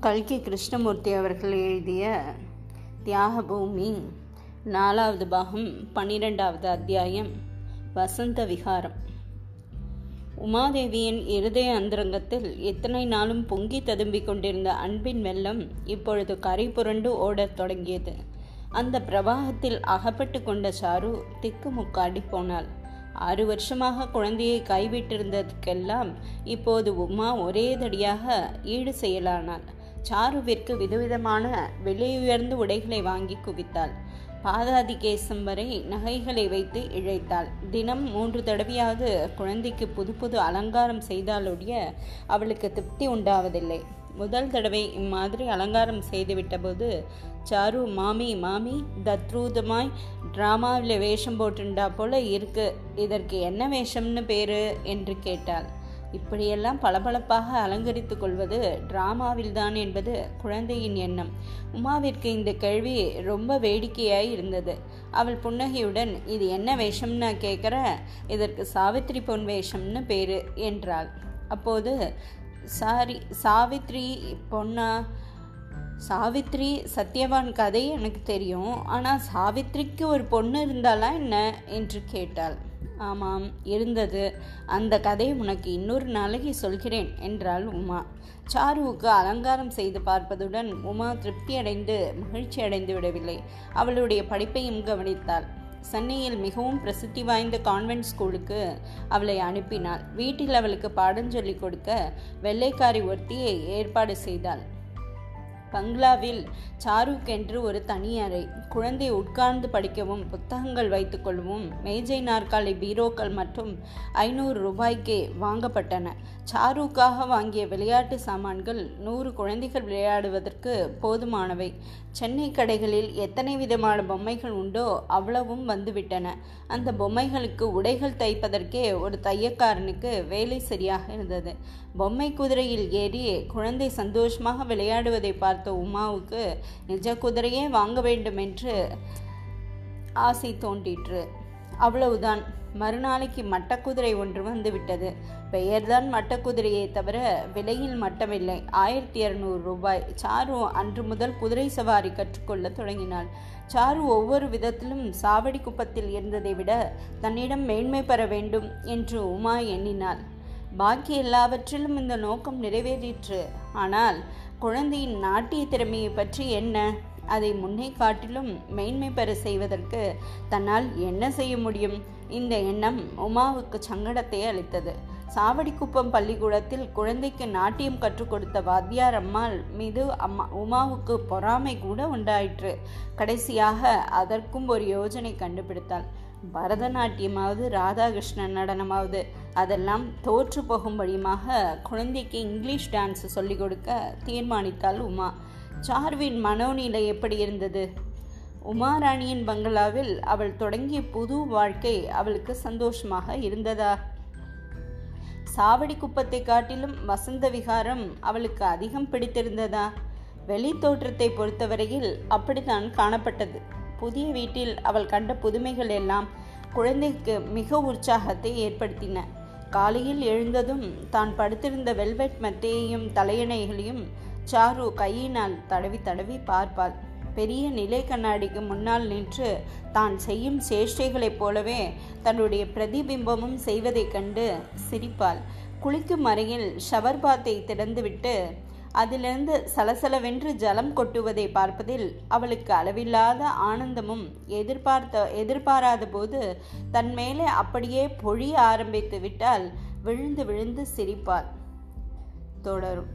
கல்கி கிருஷ்ணமூர்த்தி அவர்கள் எழுதிய தியாகபூமி நாலாவது பாகம் பன்னிரெண்டாவது அத்தியாயம் வசந்த விகாரம். உமாதேவியின் இருதய அந்தரங்கத்தில் எத்தனை நாளும் பொங்கி ததும்பிக் கொண்டிருந்த அன்பின் வெள்ளம் இப்பொழுது கரை புரண்டு ஓடத் தொடங்கியது. அந்த பிரவாகத்தில் அகப்பட்டு கொண்ட சாரு திக்குமுக்காடி போனாள். ஆறு வருஷமாக குழந்தையை கைவிட்டிருந்ததுக்கெல்லாம் இப்போது உமா ஒரே தடியாக ஈடு செய்யலானாள். சாருவிற்கு விதவிதமான விலையுயர்ந்த உடைகளை வாங்கி குவித்தாள். பாதாதி கேசம் வரை நகைகளை வைத்து இழைத்தாள். தினம் மூன்று தடவையாவது குழந்தைக்கு புது புது அலங்காரம் செய்தாலொழிய அவளுக்கு திருப்தி உண்டாவதில்லை. முதல் தடவை இம்மாதிரி அலங்காரம் செய்துவிட்டபோது சாரு மாமி மாமி தத்ரூதமாய் டிராமாவில் வேஷம் போட்டுண்டா போல இருக்கு. இதற்கு என்ன வேஷம்னு பேரு? என்று கேட்டாள். இப்படியெல்லாம் பளபளப்பாக அலங்கரித்து கொள்வது டிராமாவில்தான் என்பது குழந்தையின் எண்ணம். உமாவிற்கு இந்த கேள்வி ரொம்ப வேடிக்கையாய் இருந்தது. அவள் புன்னகையுடன் இது என்ன வேஷம்னு கேட்குற இதற்கு சாவித்ரி பொன் வேஷம்னு பேரு என்றாள். அப்போது சாரி சாவித்ரி பொண்ணா? சாவித்ரி சத்யவான் கதை எனக்கு தெரியும். ஆனால் சாவித்ரிக்கு ஒரு பொண்ணு இருந்தாலா என்ன? என்று கேட்டாள். ஆமாம் இருந்தது. அந்த கதையை உனக்கு இன்னொரு நாளைக்கு சொல்கிறேன் என்றாள் உமா. சாருவுக்கு அலங்காரம் செய்து பார்ப்பதுடன் உமா திருப்தி அடைந்து மகிழ்ச்சி அடைந்து விடவில்லை. அவளுடைய படிப்பையும் கவனித்தாள். சென்னையில் மிகவும் பிரசித்தி வாய்ந்த கான்வென்ட் ஸ்கூலுக்கு அவளை அனுப்பினாள். வீட்டில் அவளுக்கு பாடம் சொல்லிக் கொடுக்க வெள்ளைக்காரி ஒருத்தியை ஏற்பாடு செய்தாள். பங்களாவில் சாருக் என்று ஒரு தனி அறை குழந்தை உட்கார்ந்து படிக்கவும் புத்தகங்கள் வைத்துக்கொள்ளவும் மேஜை நாற்காலி பீரோக்கள் மற்றும் ஐநூறு ரூபாய்க்கே வாங்கப்பட்டன. சாருக்காக வாங்கிய விளையாட்டு சாமான்கள் நூறு குழந்தைகள் விளையாடுவதற்கு போதுமானவை. சென்னை கடைகளில் எத்தனை விதமான பொம்மைகள் உண்டோ அவ்வளவும் வந்துவிட்டன. அந்த பொம்மைகளுக்கு உடைகள் தைப்பதற்கே ஒரு தையக்காரனுக்கு வேலை சரியாக இருந்தது. பொம்மை குதிரையில் ஏறி குழந்தை சந்தோஷமாக விளையாடுவதை பார்த்து உமாவுக்கு நிஜ குதிரையே வாங்க வேண்டும் என்று ஆசை தோன்றிற்று. அவ்வளவுதான். மறுநாளைக்கு மட்டக்குதிரை ஒன்று வந்துவிட்டது பெயர்தான் மட்டக்குதிரையை தவிர விலையில் மட்டமில்லை. ஆயிரத்தி இரநூறு ரூபாய். சாரு அன்று முதல் குதிரை சவாரி கற்றுக்கொள்ள தொடங்கினாள். சாரு ஒவ்வொரு விதத்திலும் சாவடி குப்பத்தில் இருந்ததை விட தன்னிடம் மேன்மை பெற வேண்டும் என்று உமா எண்ணினாள். பாக்கி எல்லாவற்றிலும் இந்த நோக்கம் நிறைவேறிற்று. ஆனால் குழந்தையின் நாட்டிய திறமையை பற்றி என்ன? அதை முன்னே காட்டிலும் மேன்மை பெற செய்வதற்கு தன்னால் என்ன செய்ய முடியும்? இந்த எண்ணம் உமாவுக்கு சங்கடத்தை அளித்தது. சாவடிக்குப்பம் பள்ளிக்கூடத்தில் குழந்தைக்கு நாட்டியம் கற்றுக் கொடுத்த வாத்தியார் அம்மாள் மீது அம்மா உமாவுக்கு பொறாமை கூட உண்டாயிற்று. கடைசியாக அதற்கும் ஒரு யோஜனை கண்டுபிடித்தாள். பரதநாட்டியமாவது ராதாகிருஷ்ணன் நடனமாவது அதெல்லாம் தோற்று போகும்படியுமாக குழந்தைக்கு இங்கிலீஷ் டான்ஸ் சொல்லிக் கொடுக்க தீர்மானித்தாள் உமா. சார்வின் மனோநிலை எப்படி இருந்தது? உமாராணியின் பங்களாவில் அவள் தொடங்கிய புது வாழ்க்கை அவளுக்கு சந்தோஷமாக இருந்ததா? சாவடி குப்பத்தை காட்டிலும் வசந்த விகாரம் அவளுக்கு அதிகம் பிடித்திருந்ததா? வெளி தோற்றத்தை பொறுத்தவரையில் அப்படித்தான் காணப்பட்டது. புதிய வீட்டில் அவள் கண்ட புதுமைகள் எல்லாம் குழந்தைக்கு மிக உற்சாகத்தை ஏற்படுத்தின. காலையில் எழுந்ததும் தான் படுத்திருந்த வெல்வெட் மெத்தையையும் தலையணைகளையும் சாரு கையினால் தடவி தடவி பார்ப்பாள். பெரிய நிலை கண்ணாடிக்கு முன்னால் நின்று தான் செய்யும் சேஷ்டைகளைப் போலவே தன்னுடைய பிரதிபிம்பமும் செய்வதைக் கண்டு சிரிப்பாள். குளிக்கும் அறையில் ஷவர் பாத்தை திறந்துவிட்டு அதிலிருந்து சலசலவென்று ஜலம் கொட்டுவதை பார்ப்பதில் அவளுக்கு அளவில்லாத ஆனந்தமும் எதிர்பார்த்த எதிர்பாராத போது தன் மேலே அப்படியே பொழிய ஆரம்பித்து விட்டால் விழுந்து விழுந்து சிரிப்பாள். தொடரும்.